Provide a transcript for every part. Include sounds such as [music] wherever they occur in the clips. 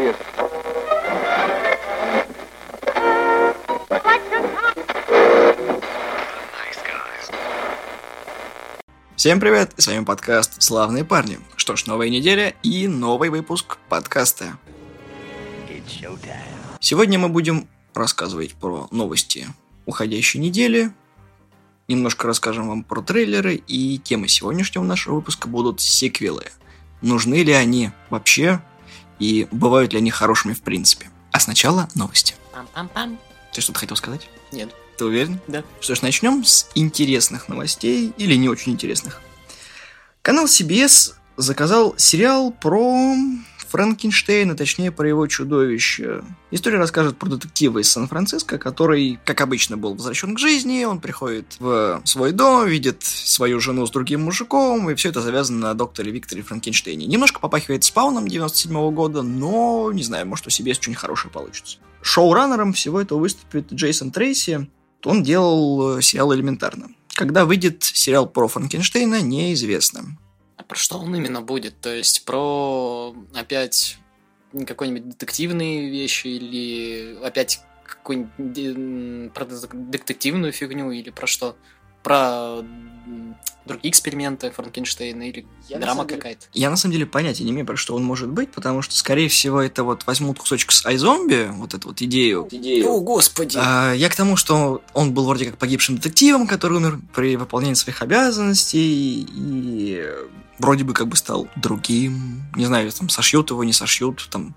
serious. Всем привет, с вами подкаст «Славные парни». Что ж, новая неделя и новый выпуск подкаста. Сегодня мы будем рассказывать про новости уходящей недели, немножко расскажем вам про трейлеры, и темы сегодняшнего нашего выпуска будут сиквелы. Нужны ли они вообще, и бывают ли они хорошими в принципе. А сначала новости. Пам-пам-пам. Ты что-то хотел сказать? Нет. Ты уверен? Да. Что ж, начнем с интересных новостей или не очень интересных. Канал CBS заказал сериал про Франкенштейна, точнее, про его чудовище. История расскажет про детектива из Сан-Франциско, который, как обычно, был возвращен к жизни. Он приходит в свой дом, видит свою жену с другим мужиком, и все это завязано на докторе Викторе Франкенштейне. Немножко попахивает спауном 97 -го года, но, не знаю, может, у CBS что-нибудь хорошее получится. Шоураннером всего этого выступит Джейсон Трейси. Он делал э, сериал «Элементарно». Когда выйдет сериал про Франкенштейна, неизвестно. Про что он именно будет? То есть про опять какой-нибудь детективные вещи или опять какую-нибудь про детективную фигню или про что? Про другие эксперименты Франкенштейна или Я драма деле- какая-то? Я на самом деле понятия не имею, про что он может быть, потому что, скорее всего, это вот возьмут кусочек с iZombie, вот эту вот идею. О, господи! А, я к тому, что он был вроде как погибшим детективом, который умер при выполнении своих обязанностей, и вроде бы как бы стал другим. Не знаю, там сошьют его, не сошьют, там...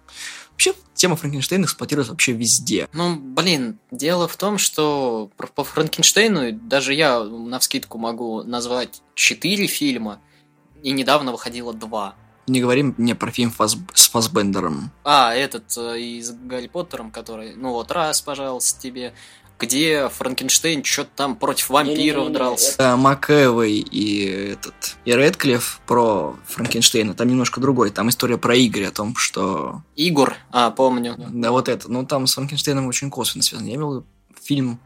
Вообще, тема Франкенштейна эксплуатируется вообще везде. Ну, блин, дело в том, что по Франкенштейну даже я на вскидку могу назвать четыре фильма, и недавно выходило два. Не говорим мне про фильм Фас- с Фасбендером. А, этот э, из Гарри Поттером, который, ну вот раз, пожалуйста, тебе, где Франкенштейн что-то там против вампиров дрался. Э, МакЭвой и этот и Редклифф про Франкенштейна, там немножко другой. Там история про Игоря, о том, что... Игорь, а, помню. Да, вот это. Ну, там с Франкенштейном очень косвенно связано. Я имел фильм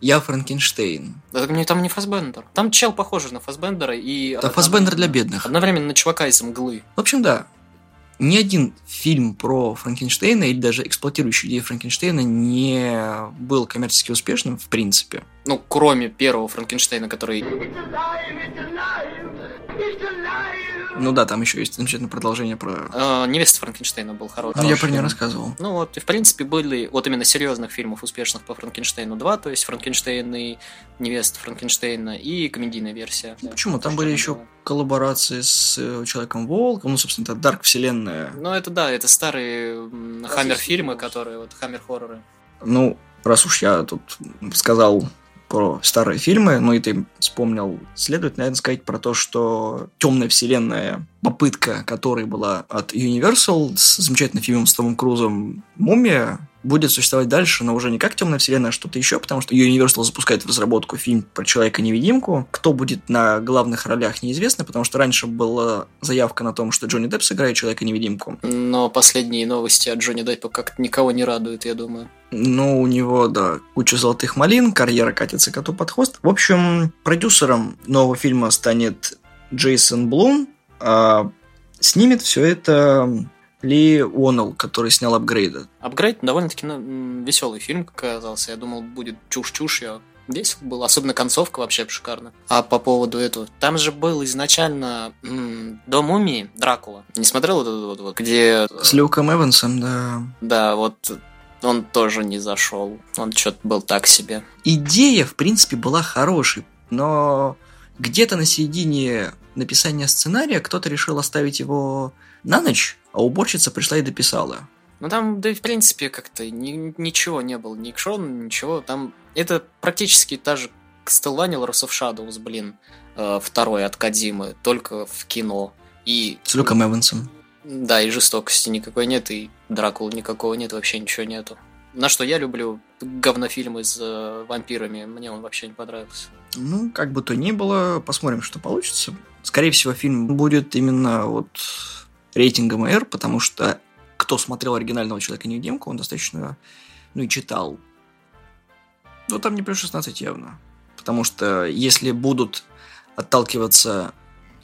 «Я Франкенштейн». Да так мне там не Фасбендер. Там чел похожий на Фасбендера и... Это Фасбендер для бедных. Одновременно на чувака из мглы. В общем, да. Ни один фильм про Франкенштейна или даже эксплуатирующий идею Франкенштейна не был коммерчески успешным, в принципе. Ну, кроме первого Франкенштейна, который... Ну да, там еще есть замечательное продолжение про... э, невеста Франкенштейна был хороший. Ну, я про нее рассказывал. Ну вот, и в принципе были вот именно серьезных фильмов успешных по Франкенштейну 2, то есть Франкенштейн и невеста Франкенштейна и комедийная версия. Ну, почему? Там были еще коллаборации с э, Человеком-волком, ну, собственно, это Дарк Вселенная. Ну это да, это старые Хаммер-фильмы, которые вот Хаммер-хорроры. Ну, раз уж я тут сказал про старые фильмы, ну и ты вспомнил, следует, наверное, сказать про то, что темная вселенная, попытка которой была от Universal с замечательным фильмом с Томом Крузом «Мумия», будет существовать дальше, но уже не как темная вселенная, а что-то еще, потому что Universal запускает в разработку фильм про Человека-невидимку. Кто будет на главных ролях, неизвестно, потому что раньше была заявка на том, что Джонни Депп сыграет Человека-невидимку. Но последние новости от Джонни Деппа как-то никого не радуют, я думаю. Ну, у него, да, куча золотых малин, карьера катится коту под хвост. В общем, продюсером нового фильма станет Джейсон Блум, а снимет все это Ли Уоннелл, который снял апгрейда. Апгрейд довольно-таки веселый фильм, как оказался. Я думал, будет чушь-чушь, я весел был, особенно концовка вообще шикарно. А по поводу этого, там же был изначально м, Дом мумии Дракула. Не смотрел вот этот вот, вот, где... С Люком Эвансом, да. Да, вот он тоже не зашел. Он что-то был так себе. Идея, в принципе, была хорошей, но где-то на середине написания сценария кто-то решил оставить его на ночь, а уборщица пришла и дописала. Ну там, да и в принципе, как-то ни- ничего не было, ни экшона, ничего. Там это практически та же Castlevania Lords of Shadows, блин, э, второй от Кадимы, только в кино. И С Люком Эвансом. да, и жестокости никакой нет, и Дракулы никакого нет, вообще ничего нету. На что я люблю говнофильмы с э, вампирами, мне он вообще не понравился. Ну, как бы то ни было, посмотрим, что получится. Скорее всего, фильм будет именно вот рейтингом R, потому что кто смотрел оригинального Человека-невидимку, он достаточно, ну и читал. Ну, там не плюс 16 явно. Потому что если будут отталкиваться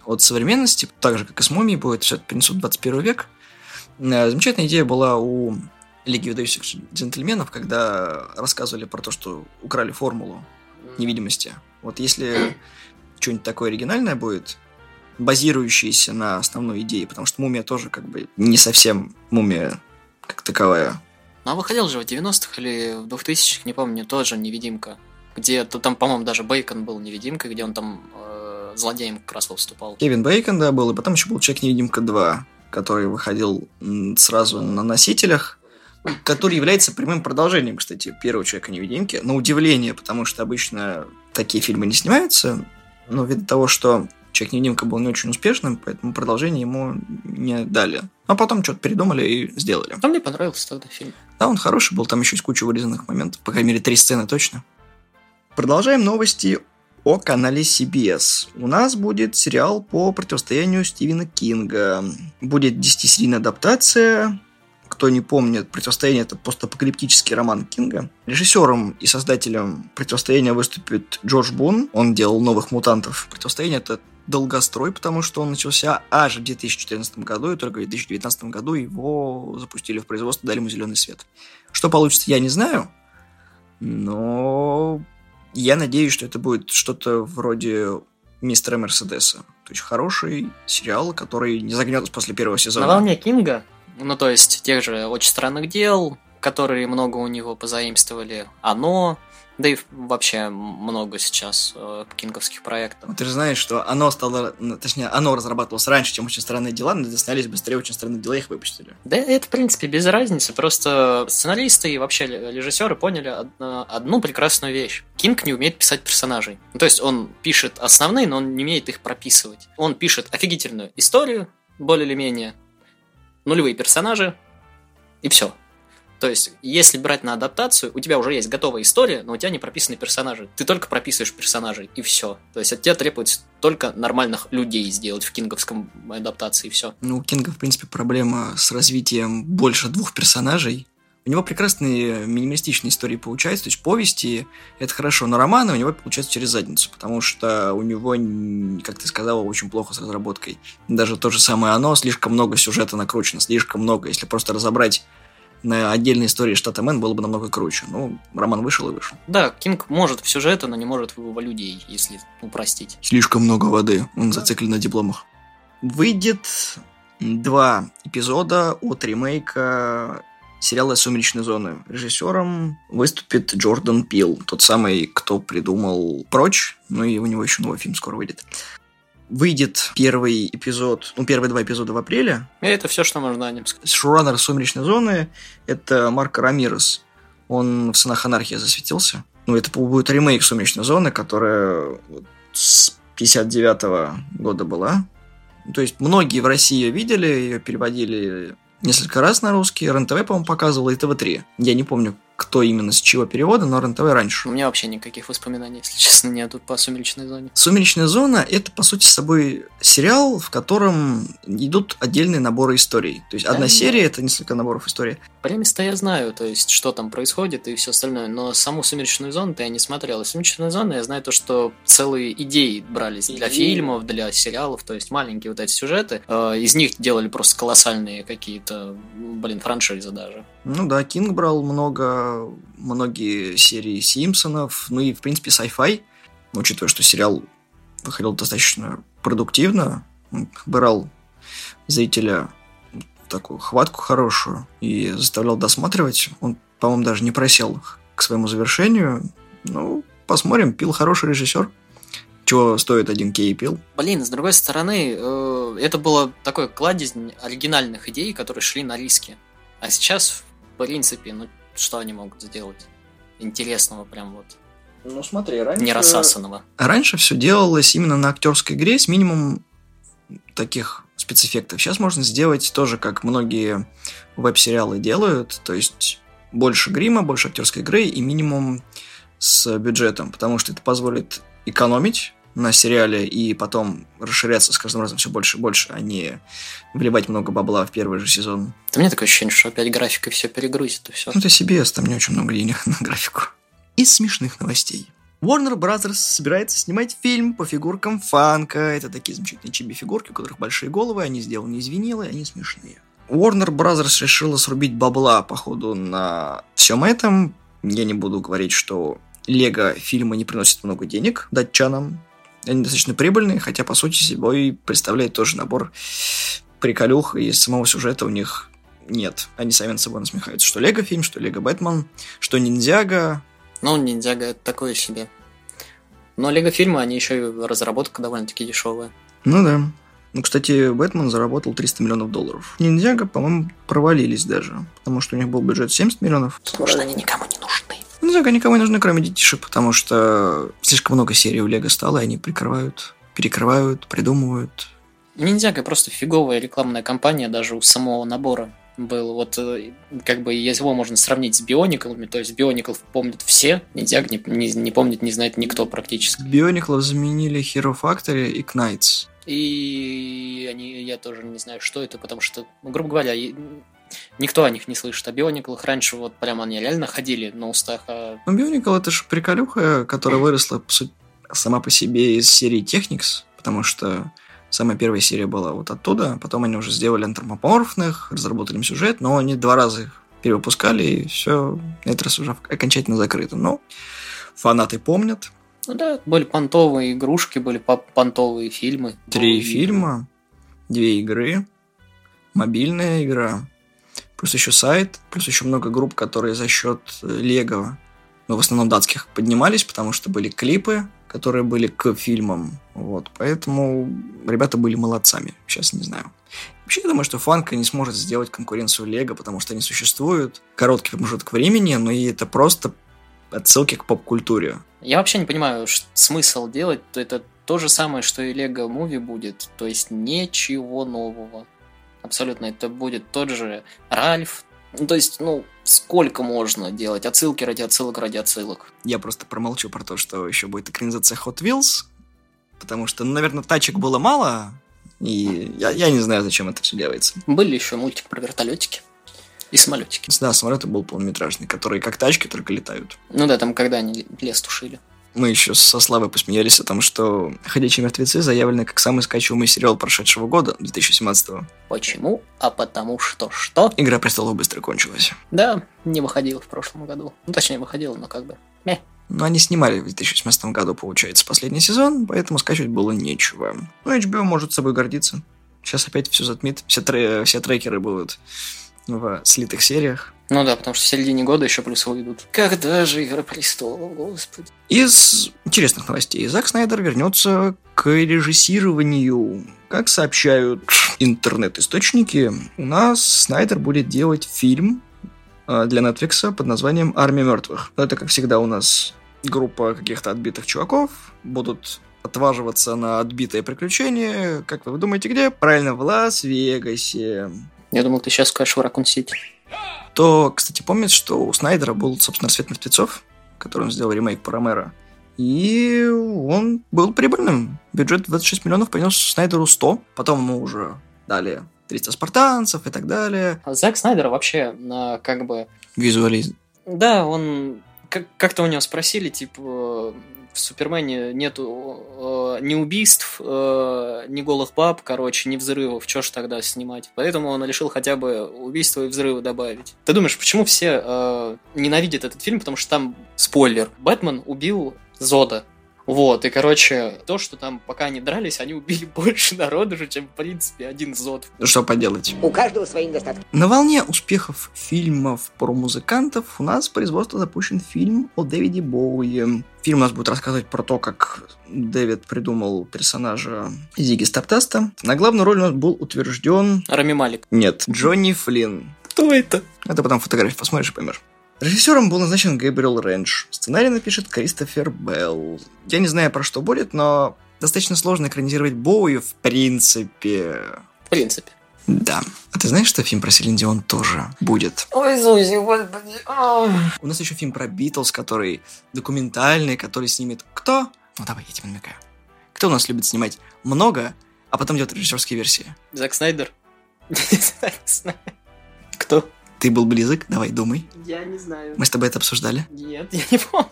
от современности, так же, как и с Мумией будет, все это принесут 21 век, Э, Замечательная идея была у Лиги выдающихся джентльменов, когда рассказывали про то, что украли формулу невидимости. Вот если [clears throat] что-нибудь такое оригинальное будет, базирующееся на основной идее, потому что мумия тоже как бы не совсем мумия как таковая. Ну, а выходил же в 90-х или в 2000-х, не помню, тоже невидимка. Где то там, по-моему, даже Бейкон был невидимкой, где он там э, злодеем как раз выступал. Кевин Бейкон, да, был, и потом еще был Человек-невидимка 2, который выходил сразу на носителях, который является прямым продолжением, кстати, первого Человека-невидимки, на удивление, потому что обычно такие фильмы не снимаются, но ввиду того, что Человек-невидимка был не очень успешным, поэтому продолжение ему не дали. А потом что-то передумали и сделали. А мне понравился тогда фильм. Да, он хороший был, там еще есть куча вырезанных моментов, по крайней мере, три сцены точно. Продолжаем новости о канале CBS. У нас будет сериал по противостоянию Стивена Кинга. Будет 10-серийная адаптация. Кто не помнит, «Противостояние» — это постапокалиптический роман Кинга. Режиссером и создателем «Противостояния» выступит Джордж Бун. Он делал «Новых мутантов». «Противостояние» — это долгострой, потому что он начался аж в 2014 году, и только в 2019 году его запустили в производство, дали ему зеленый свет. Что получится, я не знаю, но я надеюсь, что это будет что-то вроде мистера Мерседеса. То есть хороший сериал, который не загнется после первого сезона. На волне Кинга, ну то есть тех же «Очень странных дел», которые много у него позаимствовали, «Оно», да и вообще много сейчас э, кинговских проектов. Ну, Ты же знаешь, что оно стало, точнее, оно разрабатывалось раньше, чем «Очень странные дела», но снялись быстрее «Очень странные дела», их выпустили. Да это, в принципе, без разницы. Просто сценаристы и вообще режиссеры поняли одно- одну прекрасную вещь. Кинг не умеет писать персонажей. Ну, то есть он пишет основные, но он не умеет их прописывать. Он пишет офигительную историю, более или менее, нулевые персонажи, и все. То есть, если брать на адаптацию, у тебя уже есть готовая история, но у тебя не прописаны персонажи. Ты только прописываешь персонажей, и все. То есть, от тебя требуется только нормальных людей сделать в кинговском адаптации, и все. Ну, у Кинга, в принципе, проблема с развитием больше двух персонажей. У него прекрасные минималистичные истории получаются, то есть повести – это хорошо, но романы у него получаются через задницу, потому что у него, как ты сказала, очень плохо с разработкой. Даже то же самое оно, слишком много сюжета накручено, слишком много. Если просто разобрать на отдельные истории штата Мэн, было бы намного круче. Ну, роман вышел и вышел. Да, Кинг может в сюжеты, но не может в людей, если упростить. Слишком много воды, он зациклен на дипломах. Выйдет два эпизода от ремейка сериала «Сумеречные зоны». Режиссером выступит Джордан Пил, тот самый, кто придумал «Прочь», ну и у него еще новый фильм скоро выйдет. Выйдет первый эпизод, ну, первые два эпизода в апреле. И это все, что можно о нем сказать. Шоураннер «Сумеречной зоны» — это Марко Рамирес. Он в «Сынах анархии» засветился. Ну, это будет ремейк «Сумеречной зоны», которая вот с 59 года была. То есть многие в России ее видели, ее переводили несколько раз на русский. РНТВ, по-моему, показывала и ТВ-3. Я не помню, кто именно с чего перевода, но РНТВ раньше. У меня вообще никаких воспоминаний, если честно, нету по «Сумеречной зоне». «Сумеречная зона» — это, по сути, собой сериал, в котором идут отдельные наборы историй. То есть одна Да, серия — это несколько наборов историй. Премис-то я знаю, то есть, что там происходит и все остальное, но саму «Сумеречную зону»-то я не смотрел. И «Сумеречную зону» я знаю то, что целые идеи брались для Идеи. фильмов, для сериалов, то есть маленькие вот эти сюжеты. Э, Из них делали просто колоссальные какие-то, блин, франшизы даже. Ну да, Кинг брал много, многие серии Симпсонов, ну и, в принципе, sci-fi, учитывая, что сериал выходил достаточно продуктивно, брал зрителя такую хватку хорошую и заставлял досматривать. Он, по-моему, даже не просел к своему завершению. Ну, посмотрим, Пил хороший режиссер. Чего стоит один Кей Пил? Блин, с другой стороны, э, это было такой кладезь оригинальных идей, которые шли на риски. А сейчас, в принципе, ну, что они могут сделать? Интересного прям вот, Ну, смотри, раньше... не рассасанного. Раньше все делалось именно на актерской игре с минимумом таких спецэффектов. Сейчас можно сделать тоже, как многие веб-сериалы делают, то есть больше грима, больше актерской игры и минимум с бюджетом, потому что это позволит экономить на сериале и потом расширяться с каждым разом все больше и больше, а не вливать много бабла в первый же сезон. Да мне такое ощущение, что опять графикой все перегрузит и все. Ну, это CBS, там не очень много денег [laughs] на графику. Из смешных новостей. Warner Brothers собирается снимать фильм по фигуркам фанка. Это такие замечательные чиби-фигурки, у которых большие головы, они сделаны из винила, и они смешные. Warner Brothers решила срубить бабла, походу, на всем этом. Я не буду говорить, что Лего фильмы не приносят много денег датчанам. Они достаточно прибыльные, хотя, по сути, собой представляет тоже набор приколюх, и самого сюжета у них нет. Они сами над собой насмехаются. Что Лего фильм, что Лего Бэтмен, что Ниндзяга. Ну, Ниндзяга это такое себе. Но Лего фильмы, они еще и разработка довольно-таки дешевая. Ну да. Ну, кстати, Бэтмен заработал 300 миллионов долларов. Ниндзяга, по-моему, провалились даже, потому что у них был бюджет 70 миллионов. Что они никому не нужны. Ниндзяга никому не нужны, кроме детишек, потому что слишком много серий у Лего стало, и они прикрывают, перекрывают, придумывают. Ниндзяга просто фиговая рекламная кампания даже у самого набора был. Вот э, как бы его можно сравнить с Биониклами, то есть Биониклов помнят все, Ниндзяг не, не, не помнит, не знает никто практически. Биониклов заменили Hero Factory и Knights. И они, я тоже не знаю, что это, потому что, ну, грубо говоря, никто о них не слышит. О Биониклах раньше вот прямо они реально ходили на устах. А... Ну, Бионикл это же приколюха, которая выросла сама по себе из серии Technics, потому что Самая первая серия была вот оттуда, потом они уже сделали антропоморфных, разработали им сюжет, но они два раза их перевыпускали, и все, на этот раз уже окончательно закрыто. Но фанаты помнят. Ну да, были понтовые игрушки, были понтовые фильмы. Три фильма, две игры, мобильная игра, плюс еще сайт, плюс еще много групп, которые за счет Лего, ну, в основном датских, поднимались, потому что были клипы, которые были к фильмам. Вот, поэтому ребята были молодцами. Сейчас не знаю. Вообще, я думаю, что Фанка не сможет сделать конкуренцию Лего, потому что они существуют. Короткий промежуток времени, но и это просто отсылки к поп-культуре. Я вообще не понимаю, смысл делать. Это то же самое, что и Лего Муви будет. То есть ничего нового. Абсолютно. Это будет тот же Ральф, ну, то есть, ну, сколько можно делать отсылки ради отсылок ради отсылок? Я просто промолчу про то, что еще будет экранизация Hot Wheels, потому что, ну, наверное, тачек было мало, и я, я не знаю, зачем это все делается. Были еще мультик про вертолетики и самолетики. Да, самолеты был полнометражный, которые как тачки только летают. Ну да, там когда они лес тушили. Мы еще со Славой посмеялись о том, что «Ходячие мертвецы» заявлены как самый скачиваемый сериал прошедшего года, 2017 -го. Почему? А потому что что? «Игра престолов» быстро кончилась. Да, не выходила в прошлом году. Ну, точнее, выходила, но как бы... Мeh. Но они снимали в 2018 году, получается, последний сезон, поэтому скачивать было нечего. Ну, HBO может собой гордиться. Сейчас опять все затмит, все, тре- все трекеры будут в слитых сериях. Ну да, потому что в середине года еще плюс выйдут. Когда же Игра престолов, господи. Из интересных новостей. Зак Снайдер вернется к режиссированию. Как сообщают интернет-источники, у нас Снайдер будет делать фильм а, для Netflix под названием «Армия мертвых». Это, как всегда, у нас группа каких-то отбитых чуваков будут отваживаться на отбитое приключение. Как вы думаете, где? Правильно, в Лас-Вегасе. Я думал, ты сейчас скажешь в Ракун Сити. То, кстати, помнит, что у Снайдера был, собственно, «Свет мертвецов», который он сделал ремейк по Ромеро. И он был прибыльным. Бюджет 26 миллионов принес Снайдеру 100. Потом ему уже дали 300 спартанцев и так далее. А Зак Снайдер вообще на как бы... Визуализм. Да, он... Как-то у него спросили, типа, в Супермене нету э, ни убийств, э, ни голых баб, короче, ни взрывов. Чё ж тогда снимать? Поэтому он решил хотя бы убийства и взрывы добавить. Ты думаешь, почему все э, ненавидят этот фильм? Потому что там спойлер. Бэтмен убил Зода. Вот, и, короче, то, что там пока они дрались, они убили [laughs] больше народу же, чем, в принципе, один Зод. Ну, что поделать? У каждого свои недостатки. На волне успехов фильмов про музыкантов у нас в производство запущен фильм о Дэвиде Боуи. Фильм у нас будет рассказывать про то, как Дэвид придумал персонажа Зиги Стартаста. На главную роль у нас был утвержден... Рами Малик. Нет, Джонни Флинн. Кто это? Это потом фотографии посмотришь и поймешь. Режиссером был назначен Гэбриэл Рэнч. Сценарий напишет Кристофер Белл. Я не знаю, про что будет, но достаточно сложно экранизировать Боуи в принципе. В принципе. Да. А ты знаешь, что фильм про Селин Дион тоже будет? Ой, Зузи, господи. У нас еще фильм про Битлз, который документальный, который снимет кто? Ну давай, я тебе намекаю. Кто у нас любит снимать много, а потом делать режиссерские версии? Зак Снайдер? [laughs] Кто? Ты был близок? Давай, думай. Я не знаю. Мы с тобой это обсуждали? Нет, [laughs] я не помню.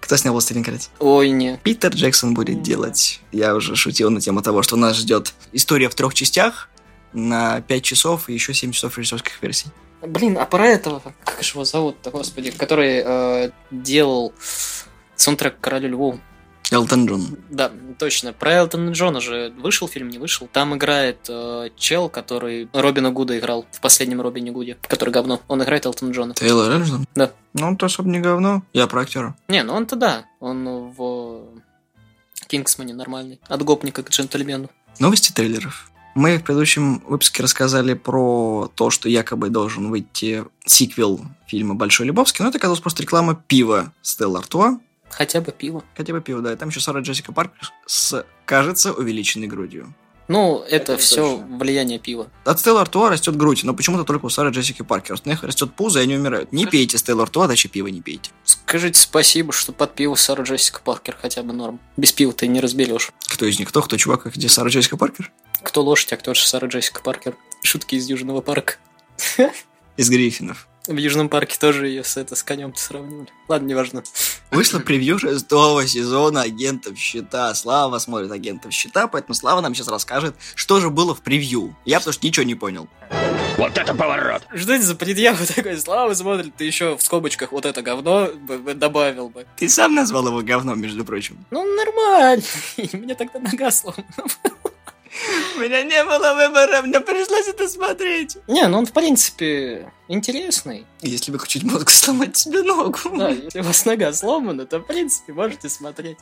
Кто снял «Властелин колец»? Ой, не. Питер Джексон будет делать. Я уже шутил на тему того, что нас ждет история в трех частях. на 5 часов и еще 7 часов режиссерских версий. Блин, а про этого, как же его зовут-то, господи, который э, делал саундтрек Королю Льву. Элтон Джон. Да, точно. Про Элтона Джона же вышел фильм, не вышел. Там играет э, чел, который Робина Гуда играл в последнем Робине Гуде, который говно. Он играет Элтона Джона. Тейлор Элджон? Да. Ну, он-то особо не говно. Я про актера. Не, ну он-то да. Он в Кингсмане нормальный. От гопника к джентльмену. Новости трейлеров. Мы в предыдущем выпуске рассказали про то, что якобы должен выйти сиквел фильма «Большой Любовский», но это оказалось просто реклама пива Стелла Артуа. Хотя бы пиво. Хотя бы пиво, да. И там еще Сара Джессика Паркер с, кажется, увеличенной грудью. Ну, это, Это все точно. влияние пива. От Стелла Артуа растет грудь, но почему-то только у Сары Джессики Паркер. У остальных растет пузо, и они умирают. Не пейте Стелла Артуа, дальше пиво не пейте. Скажите спасибо, что под пиво Сара Джессика Паркер хотя бы норм. Без пива ты не разберешь. Кто из них кто? Кто чувак, а где Сара Джессика Паркер? Кто лошадь, а кто же Сара Джессика Паркер. Шутки из Южного парка. Из Гриффинов. В Южном парке тоже ее с, это, с конем сравнивали. Ладно, неважно. Вышло превью шестого сезона «Агентов Щита». Слава смотрит «Агентов Щита», поэтому Слава нам сейчас расскажет, что же было в превью. Я потому что ничего не понял. Вот это поворот! Что это за предъява такой? Слава смотрит, ты еще в скобочках вот это говно бы- бы добавил бы. Ты сам назвал его говном, между прочим. Ну, нормально. [laughs] Мне тогда нога сломана. У меня не было выбора, мне пришлось это смотреть. Не, ну он, в принципе, интересный. Если бы чуть мозг сломать себе ногу. Да, если у вас нога сломана, то, в принципе, можете смотреть.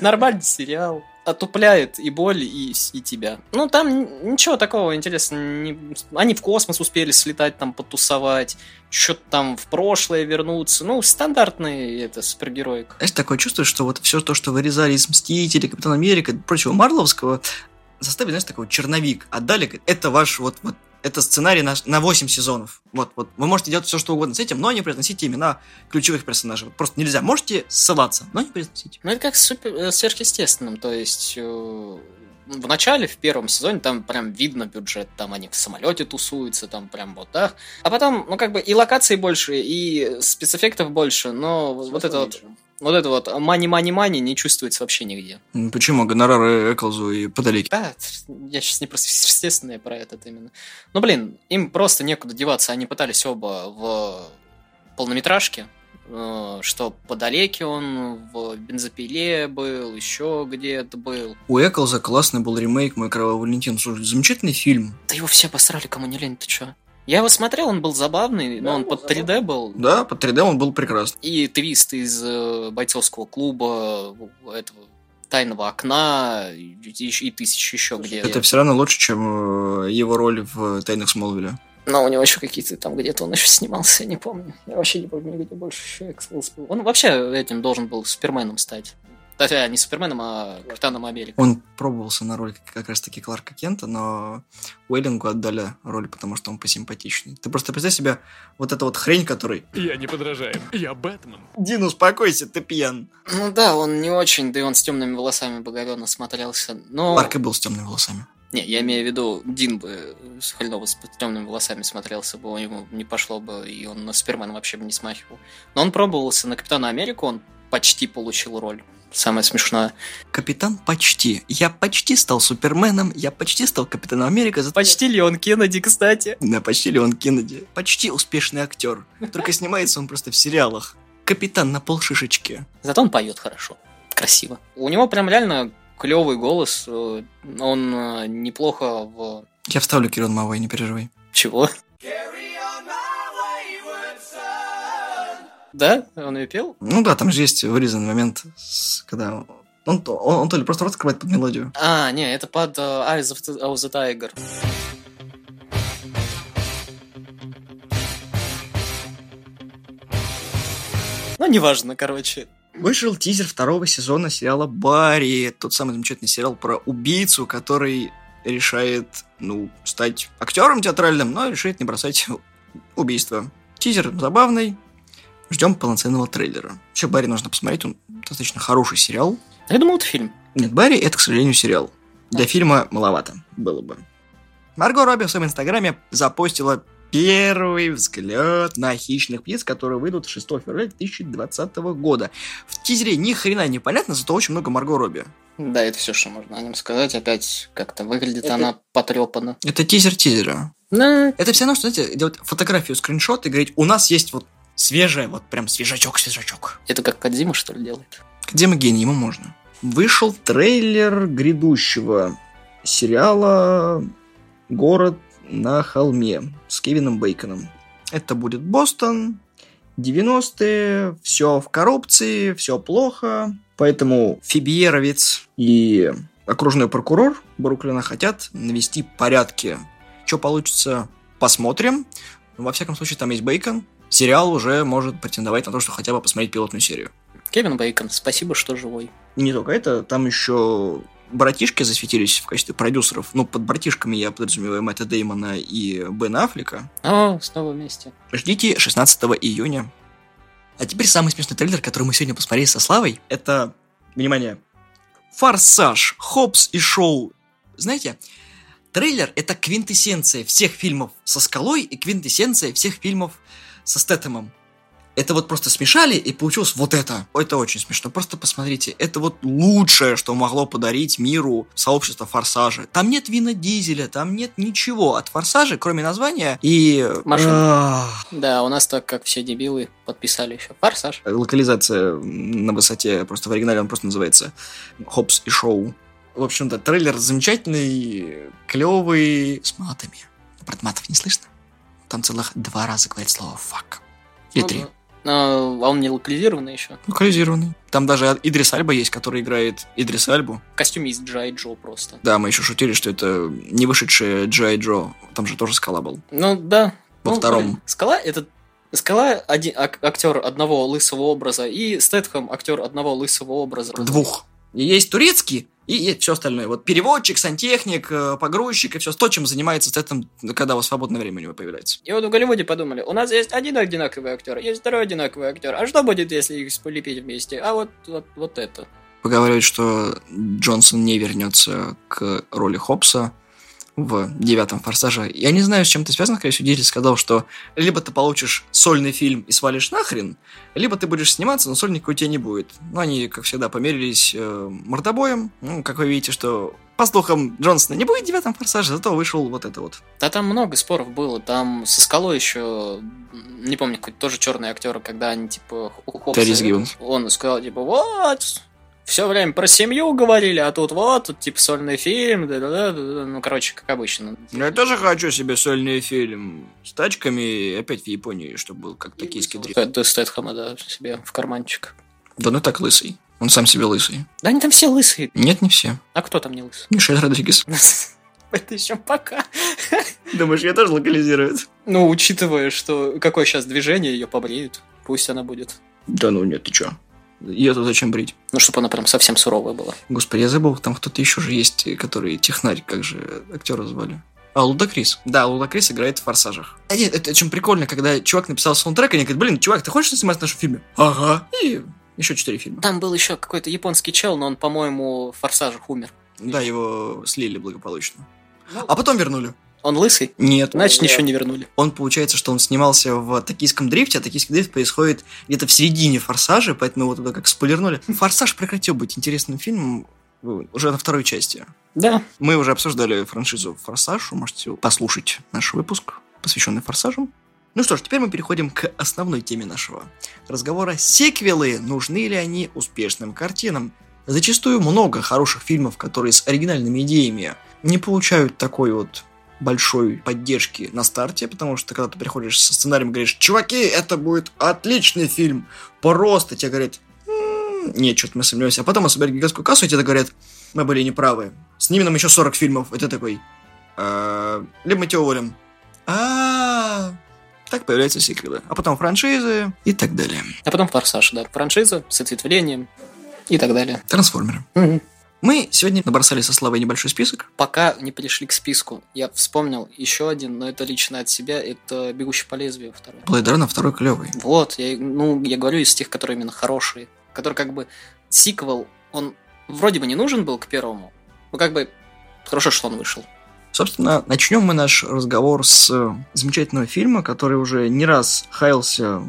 Нормальный сериал. Отупляет и боль, и, и тебя. Ну, там ничего такого интересного. не- Они в космос успели слетать, там, потусовать. Что-то там в прошлое вернуться. Ну, стандартный это супергероик. Знаешь, такое чувство, что вот все то, что вырезали из Мстителей, Капитан Америка и прочего Марловского, заставили, знаешь, такой черновик. Отдали, говорит, это ваш вот, вот это сценарий на, на 8 сезонов. Вот, вот. Вы можете делать все, что угодно с этим, но не произносите имена ключевых персонажей. Вот просто нельзя. Можете ссылаться, но не произносите. Ну, это как с супер- э, сверхъестественным. То есть, э, в начале, в первом сезоне, там прям видно бюджет. Там они в самолете тусуются, там прям вот так. А потом, ну, как бы и локаций больше, и спецэффектов больше, но вот- вот это вот... Вот это вот мани-мани-мани не чувствуется вообще нигде. Почему? Гонорары Эклзу и подалеки. Да, я сейчас не про сверхъестественное, про этот именно. Ну, блин, им просто некуда деваться. Они пытались оба в полнометражке, э, что подалеки он, в бензопиле был, еще где-то был. У Эклза классный был ремейк «Мой кровавый Валентин». Слушай, замечательный фильм. Да его все посрали, кому не лень, ты чё? Я его смотрел, он был забавный, но Да, он под был 3D был. Да, под 3D он был прекрасный. И твист из э, бойцовского клуба, э, этого тайного окна, и, и, и тысяч еще где. Это все равно лучше, чем э, его роль в «Тайнах Смолвиля». Но у него еще какие-то там где-то он еще снимался, я не помню. Я вообще не помню, где больше еще был. Он вообще этим должен был Суперменом стать. Хотя не Суперменом, а Капитаном Америка. Он пробовался на роль как раз-таки Кларка Кента, но Уэллингу отдали роль, потому что он посимпатичнее. Ты просто представь себе вот эту вот хрень, который... Я не подражаю. Я Бэтмен. Дин, успокойся, ты пьян. Ну да, он не очень, да и он с темными волосами боговенно смотрелся. Но... Кларк и был с темными волосами. Не, я имею в виду, Дин бы с Хреново с темными волосами смотрелся бы, ему не пошло бы, и он на Супермена вообще бы не смахивал. Но он пробовался на Капитана Америку, он почти получил роль. Самое смешное. Капитан почти. Я почти стал Суперменом, я почти стал Капитаном Америка. зато- Почти Леон Кеннеди, кстати. Да, почти Леон Кеннеди. Почти успешный актер. Только снимается он просто в сериалах. Капитан на полшишечки. Зато он поет хорошо, красиво. У него прям реально клевый голос. э, Он э, неплохо в... Я вставлю Кирилл Мавой, не переживай. Чего? Да? Он ее пел? Ну да, там же есть вырезанный момент, когда он, то- он, он то ли просто рот открывает под мелодию. А, не, это под э, Eyes of the, of the Tiger. Ну, неважно, короче. Вышел тизер второго сезона сериала Барри. Тот самый замечательный сериал про убийцу, который решает, ну, стать актером театральным, но решает не бросать убийство. Тизер забавный. Ждем полноценного трейлера. Еще Барри нужно посмотреть, он достаточно хороший сериал. Я думал, это фильм. Нет, Барри это, к сожалению, сериал. Для фильма маловато было бы. Марго Робби в своем инстаграме запостила первый взгляд на хищных птиц, которые выйдут 6 февраля 2020 года. В тизере ни хрена не понятно, зато очень много Марго Робби. Да, это все, что можно о нем сказать. Опять как-то выглядит Это- она потрепана. Это тизер тизера. Ну, Это все равно, что, знаете, делать фотографию, скриншот и говорить, у нас есть вот свежее, вот прям свежачок-свежачок. это как Кадзима, что ли, делает? Мы гений, ему можно. Вышел трейлер грядущего сериала «Город на холме» с Кевином Бейконом. Это будет Бостон, 90-е, все в коррупции, все плохо. Поэтому Фибиеровец и окружной прокурор Бруклина хотят навести порядки. Что получится, посмотрим. Во всяком случае, там есть Бейкон. Сериал уже может претендовать на то, что хотя бы посмотреть пилотную серию. Кевин Бейкон, спасибо, что живой. И не только это, там еще братишки засветились в качестве продюсеров. Ну, под братишками я подразумеваю Мэтта Деймона и Бена Аффлека. О, снова вместе. Ждите 16 июня. А теперь самый смешной трейлер, который мы сегодня посмотрели со Славой, это, внимание, Форсаж, Хопс и Шоу. Знаете, трейлер — это квинтэссенция всех фильмов со Скалой и квинтэссенция всех фильмов со Стэтэмом. Это вот просто смешали, и получилось вот это. Это очень смешно. Просто посмотрите. Это вот лучшее, что могло подарить миру сообщество Форсажа. Там нет Вина Дизеля, там нет ничего от Форсажа, кроме названия и... Машин. Ах. Да, у нас так, как все дебилы, подписали еще. Форсаж. локализация на высоте, просто в оригинале он просто называется Хопс и Шоу. В общем-то, трейлер замечательный, клевый, с матами. Про матов не слышно? Там целых два раза говорит слово «фак». Или Ну три. А, а он не локализированный еще. Локализированный. Там даже Идрис Альба есть, который играет Идрис Альбу. В костюме из Джай Джо просто. Да, мы еще шутили, что это не вышедшая Джай Джо. Там же тоже скала был. Ну да. Во Ну, втором. блин, Скала это Скала один ак- актер одного лысого образа и Стэтхэм актер одного лысого образа. Двух. Есть турецкий, и все остальное. Вот переводчик, сантехник, э, погрузчик и все то, чем занимается с этим, когда у вас свободное время у него появляется. И вот в Голливуде подумали, у нас есть один одинаковый актер, есть второй одинаковый актер. А что будет, если их полепить вместе? А вот, вот, вот это. Поговаривают, что Джонсон не вернется к роли Хопса в девятом форсаже. Я не знаю, с чем это связано, скорее всего, Дизель сказал, что либо ты получишь сольный фильм и свалишь нахрен, либо ты будешь сниматься, но сольника у тебя не будет. Ну, они, как всегда, померились э, мордобоем. Ну, как вы видите, что по слухам Джонсона не будет в девятом форсаже, зато вышел вот это вот. Да там много споров было. Там со скалой еще, не помню, какой-то тоже черный актер, когда они типа Террис Гивенс. Он сказал, типа, вот, все время про семью говорили, а тут вот, тут типа сольный фильм, да-да-да, да-да». ну, короче, как обычно. Я тоже хочу себе сольный фильм с тачками опять в Японии, чтобы был как токийский дрифт. До Стэтхэма, да, себе в карманчик. Да ну так лысый. Он сам себе лысый. Да они там все лысые. Нет, не все. А кто там не лысый? Мишель Родригес. [laughs] Это еще пока. [laughs] Думаешь, ее тоже локализируют? Ну, учитывая, что какое сейчас движение, ее побреют. Пусть она будет. Да ну нет, ты чё? Ее тут зачем брить? Ну, чтобы она прям совсем суровая была. Господи, я забыл, там кто-то еще же есть, который технарь, как же актера звали. А, Лудакрис. Да, Лудакрис играет в «Форсажах». А нет, это очень прикольно, когда чувак написал саундтрек, и они говорят, блин, чувак, ты хочешь сниматься в нашем фильме? Ага. И еще четыре фильма. Там был еще какой-то японский чел, но он, по-моему, в форсажах умер. Да, его слили благополучно. Ну, А потом вернули. Он лысый? Нет. Значит, ничего не вернули. Он, получается, что он снимался в токийском дрифте, а токийский дрифт происходит где-то в середине «Форсажа», поэтому его туда как спойлернули. «Форсаж» прекратил быть интересным фильмом э, уже на второй части. Да. Мы уже обсуждали франшизу «Форсаж», вы можете послушать наш выпуск, посвященный «Форсажам». Ну что ж, теперь мы переходим к основной теме нашего разговора. Секвелы, нужны ли они успешным картинам? Зачастую много хороших фильмов, которые с оригинальными идеями не получают такой вот большой поддержки на старте, потому что когда ты приходишь со сценарием говоришь, чуваки, это будет отличный фильм, просто тебе говорят, «М, нет, что-то мы сомневаемся. А потом собирают гигантскую кассу, и тебе говорят, мы были неправы. Сними нам еще 40 фильмов. И ты такой, «А, либо мы тебя уволим. А, так появляются сиквелы. А потом франшизы и так далее. А потом форсаж, да. Франшиза с ответвлением и так далее. Трансформеры. Мы сегодня набросали со Славой небольшой список. Пока не пришли к списку, я вспомнил еще один, но это лично от себя, это «Бегущий по лезвию» второй. Runner второй клевый. Вот, я, ну, я говорю из тех, которые именно хорошие. Который как бы сиквел, он вроде бы не нужен был к первому, но как бы хорошо, что он вышел. Собственно, начнем мы наш разговор с замечательного фильма, который уже не раз хаялся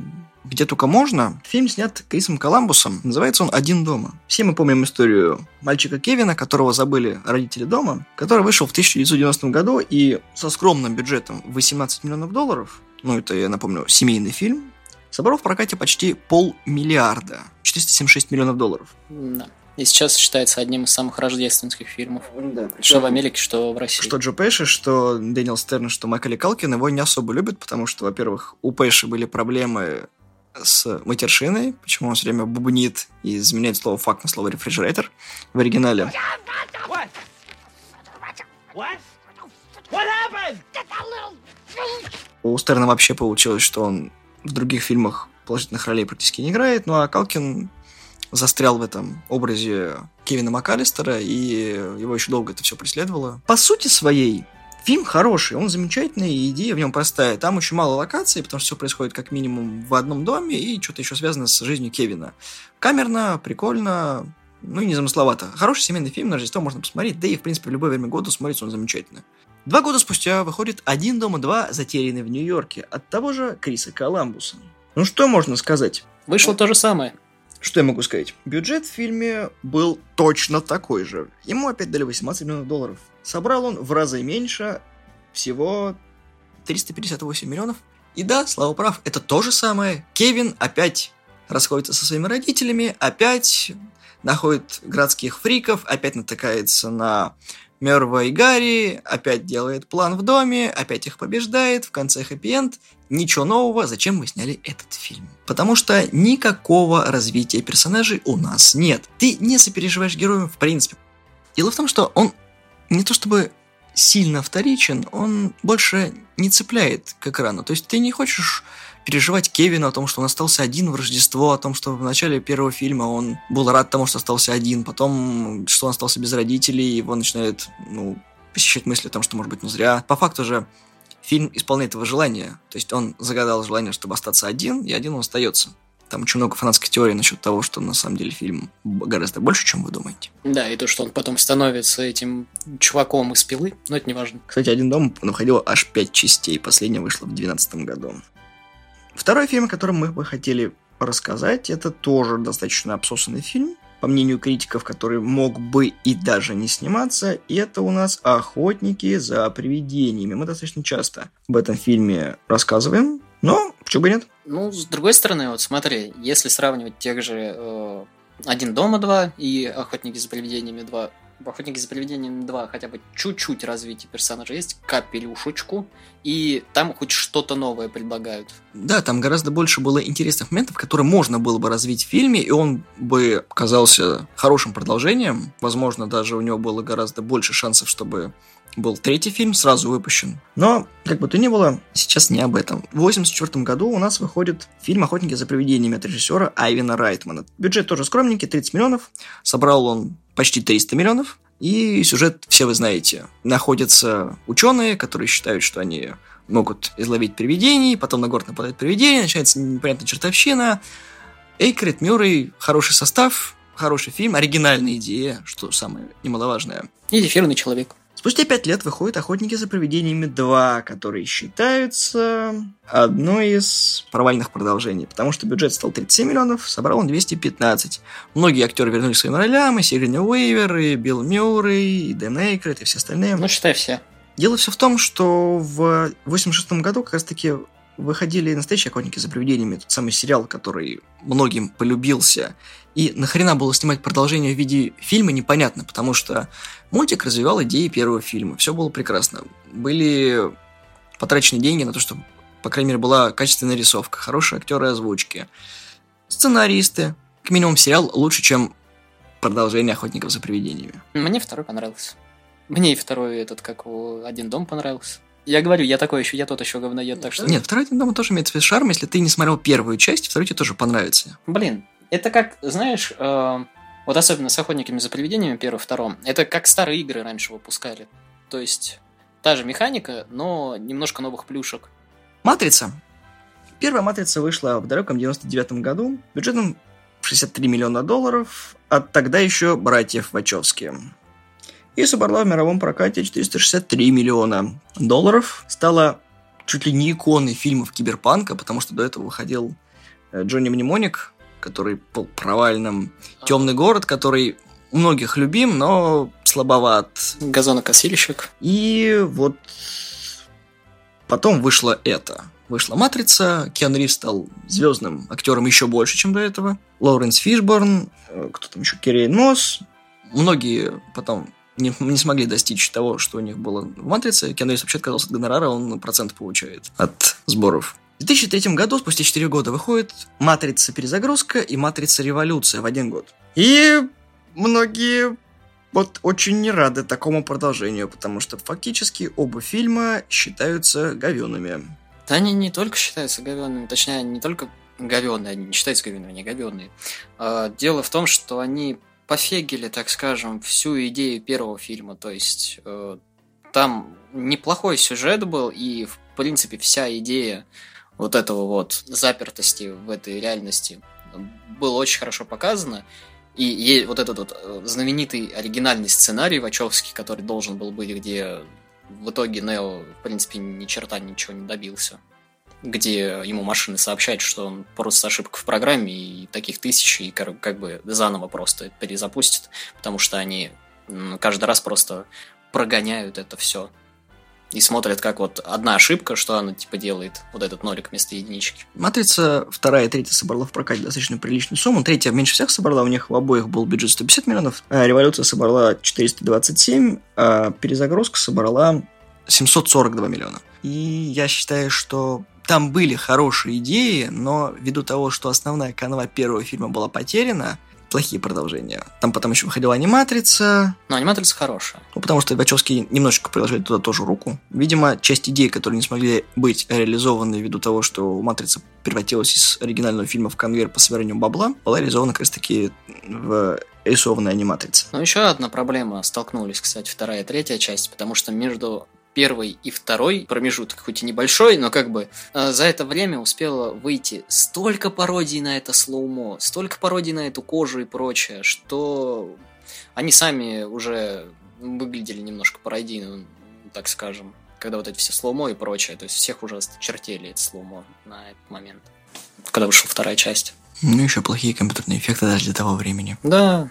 где только можно. Фильм снят Крисом Коламбусом. Называется он «Один дома». Все мы помним историю мальчика Кевина, которого забыли родители дома, который вышел в 1990 году и со скромным бюджетом 18 миллионов долларов, ну это, я напомню, семейный фильм, собрал в прокате почти полмиллиарда, 476 миллионов долларов. Да. И сейчас считается одним из самых рождественских фильмов. Да, Что в Америке, что в России. Что Джо Пэши, что Дэниел Стерн, что Макали Калкин его не особо любят, потому что, во-первых, у Пэши были проблемы с матершиной, почему он все время бубнит и заменяет слово факт на слово рефрижератор в оригинале. У Стерна вообще получилось, что он в других фильмах положительных ролей практически не играет, ну а Калкин застрял в этом образе Кевина МакАлистера, и его еще долго это все преследовало. По сути своей, фильм хороший, он замечательный, идея в нем простая. Там очень мало локаций, потому что все происходит как минимум в одном доме, и что-то еще связано с жизнью Кевина. Камерно, прикольно, ну и незамысловато. Хороший семейный фильм на Рождество можно посмотреть, да и, в принципе, в любое время года смотрится он замечательно. Два года спустя выходит «Один дома два», затерянный в Нью-Йорке, от того же Криса Коламбуса. Ну что можно сказать? Вышло то же самое. Что я могу сказать? Бюджет в фильме был точно такой же. Ему опять дали 18 миллионов долларов. Собрал он в разы меньше, всего 358 миллионов. И да, Слава прав, это то же самое. Кевин опять расходится со своими родителями, опять находит городских фриков, опять натыкается на Мерва и Гарри, опять делает план в доме, опять их побеждает, в конце хэппи-энд. Ничего нового, зачем мы сняли этот фильм? Потому что никакого развития персонажей у нас нет. Ты не сопереживаешь героям в принципе. Дело в том, что он не то чтобы сильно вторичен, он больше не цепляет к экрану. То есть ты не хочешь переживать Кевину о том, что он остался один в Рождество, о том, что в начале первого фильма он был рад тому, что остался один, потом, что он остался без родителей, его начинает, ну, посещать мысли о том, что, может быть, ну зря. По факту же фильм исполняет его желание. То есть он загадал желание, чтобы остаться один, и один он остается. Там очень много фанатской теории насчет того, что на самом деле фильм гораздо больше, чем вы думаете. Да, и то, что он потом становится этим чуваком из пилы, но это не важно. Кстати, «Один дом» находил аж пять частей, последняя вышла в 2012 году. Второй фильм, о котором мы бы хотели рассказать, это тоже достаточно обсосанный фильм, по мнению критиков, который мог бы и даже не сниматься, это у нас «Охотники за привидениями». Мы достаточно часто об этом фильме рассказываем, но почему бы нет? Ну, с другой стороны, вот смотри, если сравнивать тех же э, «Один дома 2» и «Охотники за привидениями 2», в «Охотники за привидениями 2» хотя бы чуть-чуть развитие персонажа есть, капелюшечку, и там хоть что-то новое предлагают. Да, там гораздо больше было интересных моментов, которые можно было бы развить в фильме, и он бы казался хорошим продолжением. Возможно, даже у него было гораздо больше шансов, чтобы был третий фильм, сразу выпущен. Но, как бы то ни было, сейчас не об этом. В 1984 году у нас выходит фильм «Охотники за привидениями» от режиссера Айвина Райтмана. Бюджет тоже скромненький, 30 миллионов. Собрал он почти 300 миллионов. И сюжет все вы знаете. Находятся ученые, которые считают, что они могут изловить привидений, потом на город нападает привидение, начинается непонятная чертовщина. Эйкрит, Мюррей, хороший состав, хороший фильм, оригинальная идея, что самое немаловажное. И эфирный человек. Спустя пять лет выходит «Охотники за привидениями 2», которые считаются одной из провальных продолжений, потому что бюджет стал 37 миллионов, собрал он 215. Многие актеры вернулись к своим ролям, и Сигрини Уэйвер, и Билл Мюррей, и Дэн Эйкрет, и все остальные. Ну, считай все. Дело все в том, что в 86 году как раз-таки выходили настоящие охотники за привидениями, тот самый сериал, который многим полюбился. И нахрена было снимать продолжение в виде фильма, непонятно, потому что мультик развивал идеи первого фильма. Все было прекрасно. Были потрачены деньги на то, чтобы, по крайней мере, была качественная рисовка, хорошие актеры озвучки, сценаристы. К минимум сериал лучше, чем продолжение «Охотников за привидениями». Мне второй понравился. Мне и второй этот, как у «Один дом» понравился. Я говорю, я такой еще, я тот еще говноед, так что... Нет, второй «Один дом» тоже имеет свой шарм. Если ты не смотрел первую часть, второй тебе тоже понравится. Блин, это как, знаешь, э, вот особенно с охотниками за привидениями первым, втором, это как старые игры раньше выпускали. То есть та же механика, но немножко новых плюшек. Матрица. Первая матрица вышла в далеком 99 году бюджетом 63 миллиона долларов от тогда еще братьев Вачовски. и собрала в мировом прокате 463 миллиона долларов. Стала чуть ли не иконой фильмов киберпанка, потому что до этого выходил э, Джонни Мнемоник, который был провальным. Темный город, который многих любим, но слабоват. Газонокосильщик. И вот потом вышло это. Вышла «Матрица», Киану Ривз стал звездным актером еще больше, чем до этого. Лоуренс Фишборн, э, кто там еще, Керри Нос. Многие потом не, не смогли достичь того, что у них было в «Матрице». Киану Ривз вообще отказался от гонорара, он процент получает от сборов. В 2003 году, спустя 4 года, выходит «Матрица. Перезагрузка» и «Матрица. Революция» в один год. И многие вот очень не рады такому продолжению, потому что фактически оба фильма считаются говенными. Да они не только считаются говенными, точнее, не только говенные, они не считаются говенными, они говенные. А, дело в том, что они пофегили, так скажем, всю идею первого фильма, то есть э, там неплохой сюжет был, и, в принципе, вся идея вот этого вот запертости в этой реальности была очень хорошо показана. И вот этот вот э, знаменитый оригинальный сценарий Вачовский, который должен был быть, где в итоге Нео, в принципе, ни черта ничего не добился. Где ему машины сообщают, что он просто ошибка в программе, и таких тысяч, и как бы заново просто перезапустят, потому что они каждый раз просто прогоняют это все и смотрят, как вот одна ошибка, что она типа делает вот этот нолик вместо единички. Матрица вторая и третья собрала в прокате достаточно приличную сумму. Третья меньше всех собрала, у них в обоих был бюджет 150 миллионов. А Революция собрала 427, а Перезагрузка собрала 742 миллиона. И я считаю, что там были хорошие идеи, но ввиду того, что основная канва первого фильма была потеряна, плохие продолжения. Там потом еще выходила аниматрица. Но аниматрица хорошая. Ну, потому что Вачовски немножечко приложили туда тоже руку. Видимо, часть идей, которые не смогли быть реализованы ввиду того, что матрица превратилась из оригинального фильма в конвейер по собиранию бабла, была реализована как раз таки в рисованной аниматрице. Ну, еще одна проблема столкнулись, кстати, вторая и третья часть, потому что между первый и второй промежуток, хоть и небольшой, но как бы э, за это время успело выйти столько пародий на это слоумо, столько пародий на эту кожу и прочее, что они сами уже выглядели немножко пародийно, так скажем, когда вот эти все slow-mo и прочее, то есть всех уже чертели это slow-mo на этот момент, когда вышла вторая часть. Ну, еще плохие компьютерные эффекты даже для того времени. Да,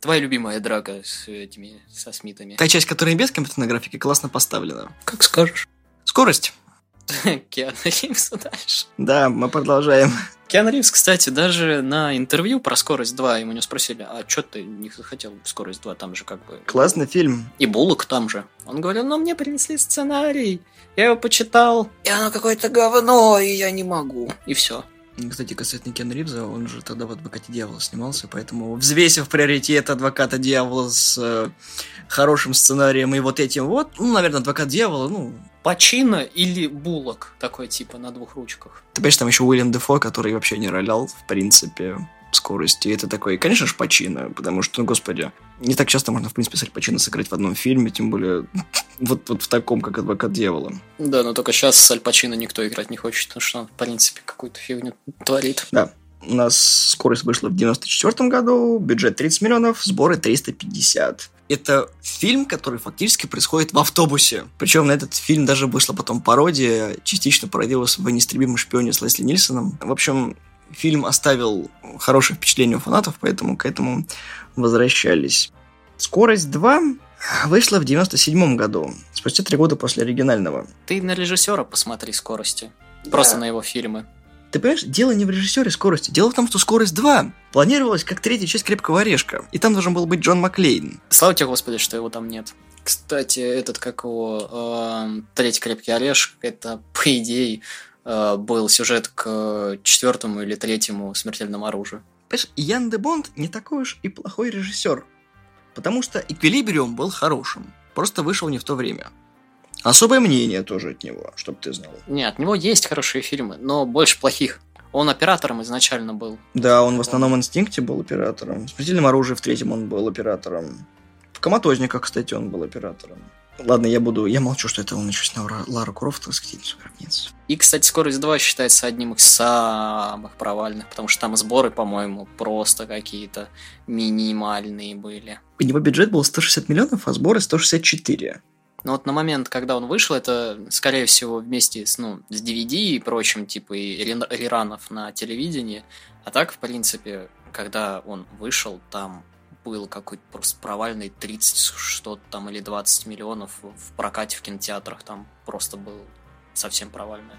Твоя любимая драка с этими, со Смитами. Та часть, которая без компьютерной графики, классно поставлена. Как скажешь. Скорость. [laughs] Киану Ривз дальше. Да, мы продолжаем. Киану Ривз, кстати, даже на интервью про «Скорость 2» ему не спросили, а что ты не захотел «Скорость 2», там же как бы... Классный фильм. И Буллок там же. Он говорил, ну мне принесли сценарий, я его почитал, и оно какое-то говно, и я не могу. И все. Кстати, касательно Кен Ривза, он же тогда в «Адвокате дьявола» снимался, поэтому взвесив приоритет «Адвоката дьявола» с э, хорошим сценарием и вот этим вот, ну, наверное, «Адвокат дьявола», ну... Пачино или Буллок, такой типа на двух ручках. Ты понимаешь, там еще Уильям Дефо, который вообще не ролял, в принципе скорости. Это такой, конечно же, Пачино, потому что, ну, господи, не так часто можно, в принципе, с Пачино сыграть в одном фильме, тем более [laughs] вот, вот в таком, как «Адвокат дьявола». Да, но только сейчас с Аль Пачино никто играть не хочет, потому что он, в принципе, какую-то фигню творит. Да. У нас скорость вышла в 94 году, бюджет 30 миллионов, сборы 350. Это фильм, который фактически происходит в автобусе. Причем на этот фильм даже вышла потом пародия, частично пародировалась в «Неистребимом шпионе» с Лесли Нильсоном. В общем, фильм оставил хорошее впечатление у фанатов, поэтому к этому возвращались. «Скорость 2» вышла в 97 году, спустя три года после оригинального. Ты на режиссера посмотри скорости. Да. Просто на его фильмы. Ты понимаешь, дело не в режиссере скорости. Дело в том, что «Скорость 2» планировалась как третья часть «Крепкого орешка». И там должен был быть Джон Маклейн. Слава тебе, Господи, что его там нет. Кстати, этот, как его, э, третий «Крепкий орешек», это, по идее, был сюжет к четвертому или третьему смертельному оружию. Понимаешь, Ян де Бонд не такой уж и плохой режиссер. Потому что Эквилибриум был хорошим. Просто вышел не в то время. Особое мнение тоже от него, чтобы ты знал. Нет, от него есть хорошие фильмы, но больше плохих. Он оператором изначально был. Да, он в основном инстинкте был оператором. В смертельном оружии в третьем он был оператором. В коматозниках, кстати, он был оператором. Ладно, я буду... Я молчу, что это он еще снял Лару Крофт «Ктеница гробниц». И, кстати, «Скорость 2» считается одним из самых провальных, потому что там сборы, по-моему, просто какие-то минимальные были. У него бюджет был 160 миллионов, а сборы 164. Но вот на момент, когда он вышел, это, скорее всего, вместе с, ну, с DVD и прочим, типа и реранов на телевидении. А так, в принципе, когда он вышел, там был какой-то просто провальный 30 что-то там или 20 миллионов в прокате в кинотеатрах. Там просто был совсем провальный.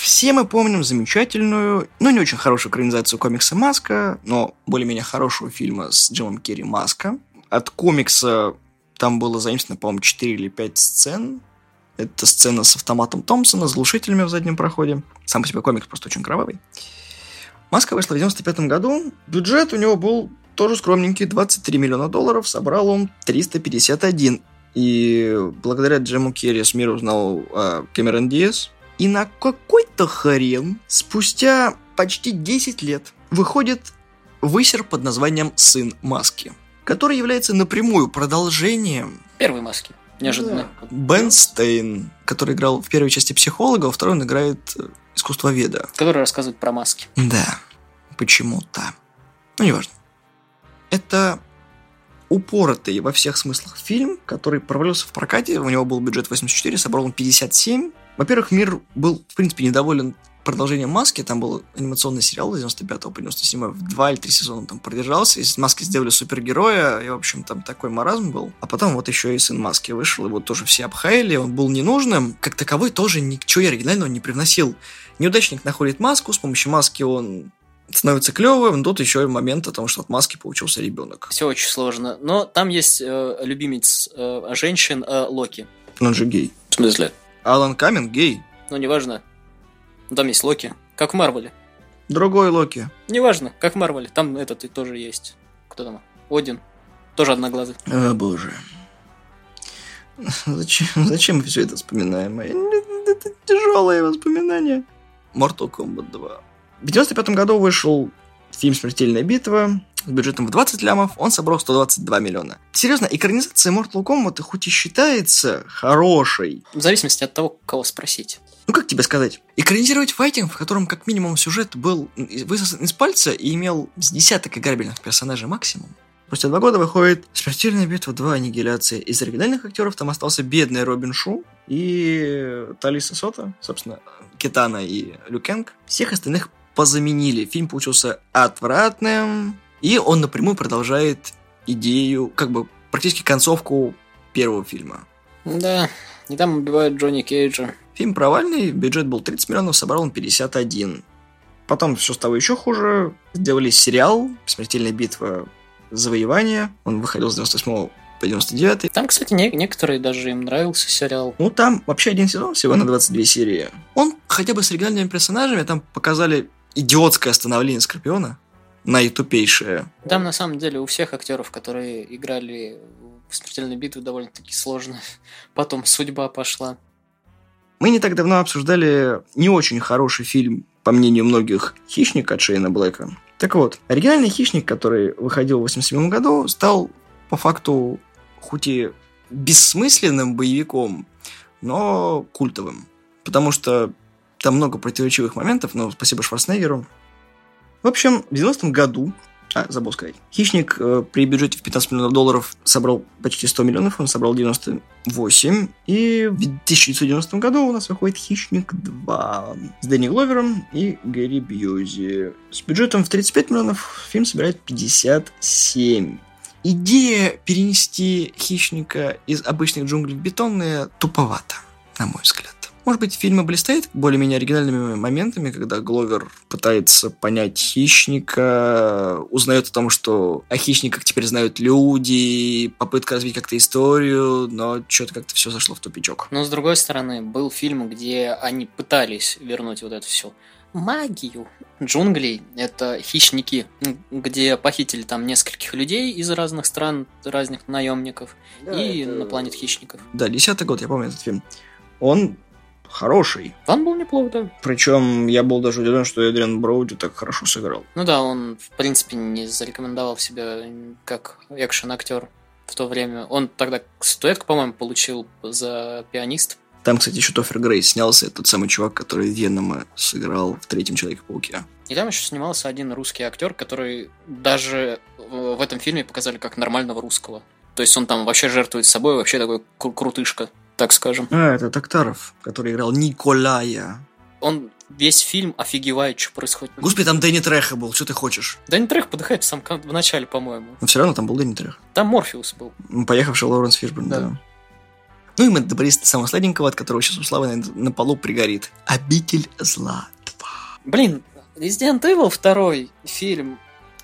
Все мы помним замечательную, ну не очень хорошую экранизацию комикса «Маска», но более-менее хорошего фильма с Джимом Керри «Маска». От комикса там было заимствовано, по-моему, 4 или 5 сцен. Это сцена с автоматом Томпсона, с глушителями в заднем проходе. Сам по себе комикс просто очень кровавый. «Маска» вышла в 95 году. Бюджет у него был тоже скромненький, 23 миллиона долларов. Собрал он 351. И благодаря Джему Керри с узнал а, Кэмерон Диас. И на какой-то хрен спустя почти 10 лет выходит высер под названием «Сын Маски», который является напрямую продолжением Первые маски. Неожиданно. Бен Стейн, который играл в первой части психолога, а во второй он играет э, искусствоведа. Который рассказывает про маски. Да, почему-то. Ну, неважно. Это упоротый во всех смыслах фильм, который провалился в прокате. У него был бюджет 84, собрал он 57. Во-первых, мир был, в принципе, недоволен продолжением «Маски». Там был анимационный сериал с 95 по 97 в два или три сезона он там продержался. Из «Маски» сделали супергероя, и, в общем, там такой маразм был. А потом вот еще и «Сын Маски» вышел, его тоже все обхаяли, он был ненужным. Как таковой тоже ничего оригинального не привносил. Неудачник находит маску, с помощью маски он становится клевым, тут еще и момент о том, что от маски получился ребенок. Все очень сложно. Но там есть э, любимец э, женщин э, Локи. Он же гей. В смысле? Алан Камен гей. Ну, неважно. Там есть Локи. Как в Марвеле. Другой Локи. Неважно, как в Марвеле. Там этот и тоже есть. Кто там? Один. Тоже одноглазый. О, боже. Зачем, зачем мы все это вспоминаем? Это тяжелые воспоминания. Mortal Kombat 2. В 95 году вышел фильм «Смертельная битва» с бюджетом в 20 лямов, он собрал 122 миллиона. Серьезно, экранизация Mortal Kombat хоть и считается хорошей, В зависимости от того, кого спросить. ну как тебе сказать, экранизировать файтинг, в котором как минимум сюжет был высосан из пальца и имел с десяток играбельных персонажей максимум. Спустя два года выходит «Смертельная битва 2. Аннигиляция». Из оригинальных актеров там остался бедный Робин Шу и Талиса Сота, собственно, Китана и Люкенг. Всех остальных позаменили. Фильм получился отвратным, и он напрямую продолжает идею, как бы практически концовку первого фильма. Да, и там убивают Джонни Кейджа. Фильм провальный, бюджет был 30 миллионов, собрал он 51. Потом все стало еще хуже. Сделали сериал «Смертельная битва. Завоевание». Он выходил с 98 по 99. Там, кстати, не- некоторые даже им нравился сериал. Ну, там вообще один сезон всего на 22 серии. Он хотя бы с оригинальными персонажами, там показали идиотское становление Скорпиона, наитупейшее. Там, на самом деле, у всех актеров, которые играли в смертельной битве, довольно-таки сложно. [laughs] Потом судьба пошла. Мы не так давно обсуждали не очень хороший фильм, по мнению многих, «Хищник» от Шейна Блэка. Так вот, оригинальный «Хищник», который выходил в 87 году, стал по факту хоть и бессмысленным боевиком, но культовым. Потому что там много противоречивых моментов, но спасибо Шварценеггеру. В общем, в 90-м году, а, забыл сказать, «Хищник» э, при бюджете в 15 миллионов долларов собрал почти 100 миллионов, он собрал 98. И в 1990 году у нас выходит «Хищник 2» с Дэнни Гловером и Гэри Бьюзи. С бюджетом в 35 миллионов фильм собирает 57. Идея перенести хищника из обычных джунглей в бетонные туповата, на мой взгляд. Может быть, фильм блистает более-менее оригинальными моментами, когда Гловер пытается понять хищника, узнает о том, что о хищниках теперь знают люди, попытка развить как-то историю, но что-то как-то все зашло в тупичок. Но, с другой стороны, был фильм, где они пытались вернуть вот это все магию джунглей. Это хищники, где похитили там нескольких людей из разных стран, разных наемников и на планет хищников. Да, десятый год, я помню этот фильм. Он хороший. Он был неплох, да. Причем я был даже удивлен, что Эдриан Броуди так хорошо сыграл. Ну да, он, в принципе, не зарекомендовал себя как экшен-актер. в то время. Он тогда статуэтку, по-моему, получил за пианист. Там, кстати, еще Тофер Грей снялся, тот самый чувак, который Венома сыграл в третьем Человеке-пауке. И там еще снимался один русский актер, который даже в этом фильме показали как нормального русского. То есть он там вообще жертвует собой, вообще такой кру- крутышка, так скажем. А, это Токтаров, который играл Николая. Он весь фильм офигевает, что происходит. Господи, там Дэнни Треха был, что ты хочешь? Дэнни Трэх подыхает в самом в начале, по-моему. Но все равно там был Дэнни Трех. Там Морфеус был. Ну, Поехавший Лоуренс Фишберн, да. Да. Ну и мы добрались до самого сладенького, от которого сейчас у Славы на, на полу пригорит. Обитель зла 2. Блин, Resident Evil второй фильм,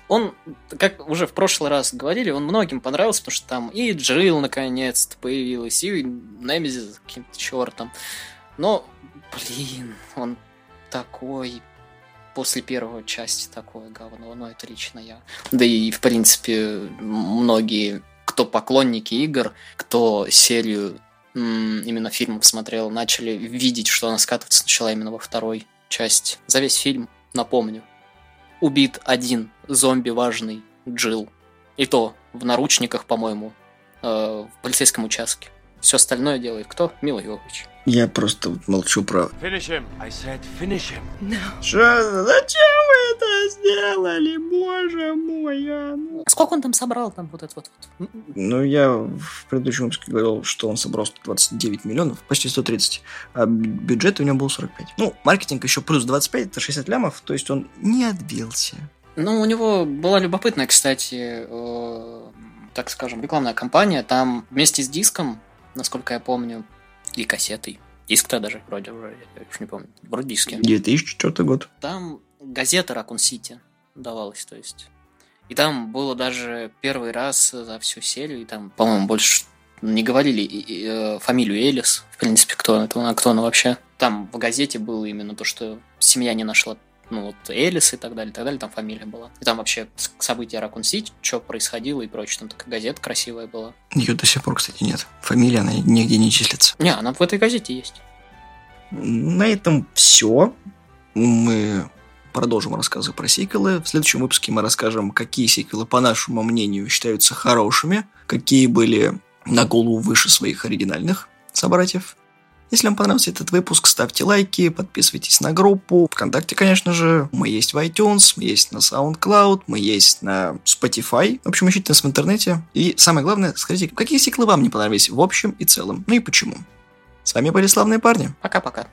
он, как уже в прошлый раз говорили, он многим понравился, потому что там и Джилл наконец-то появилась, и Немезис каким-то чертом. Но, блин, он такой после первой части такое говно, но это лично я. Да и, в принципе, многие, кто поклонники игр, кто серию именно фильмов смотрел, начали видеть, что она скатываться начала именно во второй части. За весь фильм, напомню, убит один зомби важный Джилл. И то в наручниках, по-моему, э, в полицейском участке. Все остальное делает кто? Мила Йовович. Я просто молчу про... Finish him. I said finish him. Что? Зачем вы это сделали, боже мой? а? Ну, Сколько он там собрал, там вот это вот? вот? Ну, я в предыдущем выпуске говорил, что он собрал 129 миллионов, почти 130, а бю- бюджет у него был 45. Ну, маркетинг еще плюс 25, это 60 лямов, то есть он не отбился. Ну, у него была любопытная, кстати, э, так скажем, рекламная кампания. Там вместе с диском, насколько я помню, или кассетой. Диск-то даже вроде, вроде, я уж не помню. Вроде диски. 2004 год. Там газета Ракун Сити давалась, то есть. И там было даже первый раз за всю серию, и там, по-моему, больше не говорили и- и, э, фамилию Элис, в принципе, кто это, она, кто она вообще. Там в газете было именно то, что семья не нашла ну вот Элис и так далее, и так далее, там фамилия была. И там вообще события Ракун Сити, что происходило и прочее, там такая газета красивая была. Ее до сих пор, кстати, нет. Фамилия, она нигде не числится. Не, она в этой газете есть. На этом все. Мы продолжим рассказы про сиквелы. В следующем выпуске мы расскажем, какие сиквелы, по нашему мнению, считаются хорошими, какие были на голову выше своих оригинальных собратьев. Если вам понравился этот выпуск, ставьте лайки, подписывайтесь на группу. Вконтакте, конечно же. Мы есть в iTunes, мы есть на SoundCloud, мы есть на Spotify. В общем, ищите нас в интернете. И самое главное, скажите, какие сиклы вам не понравились в общем и целом, ну и почему. С вами были славные парни. Пока-пока.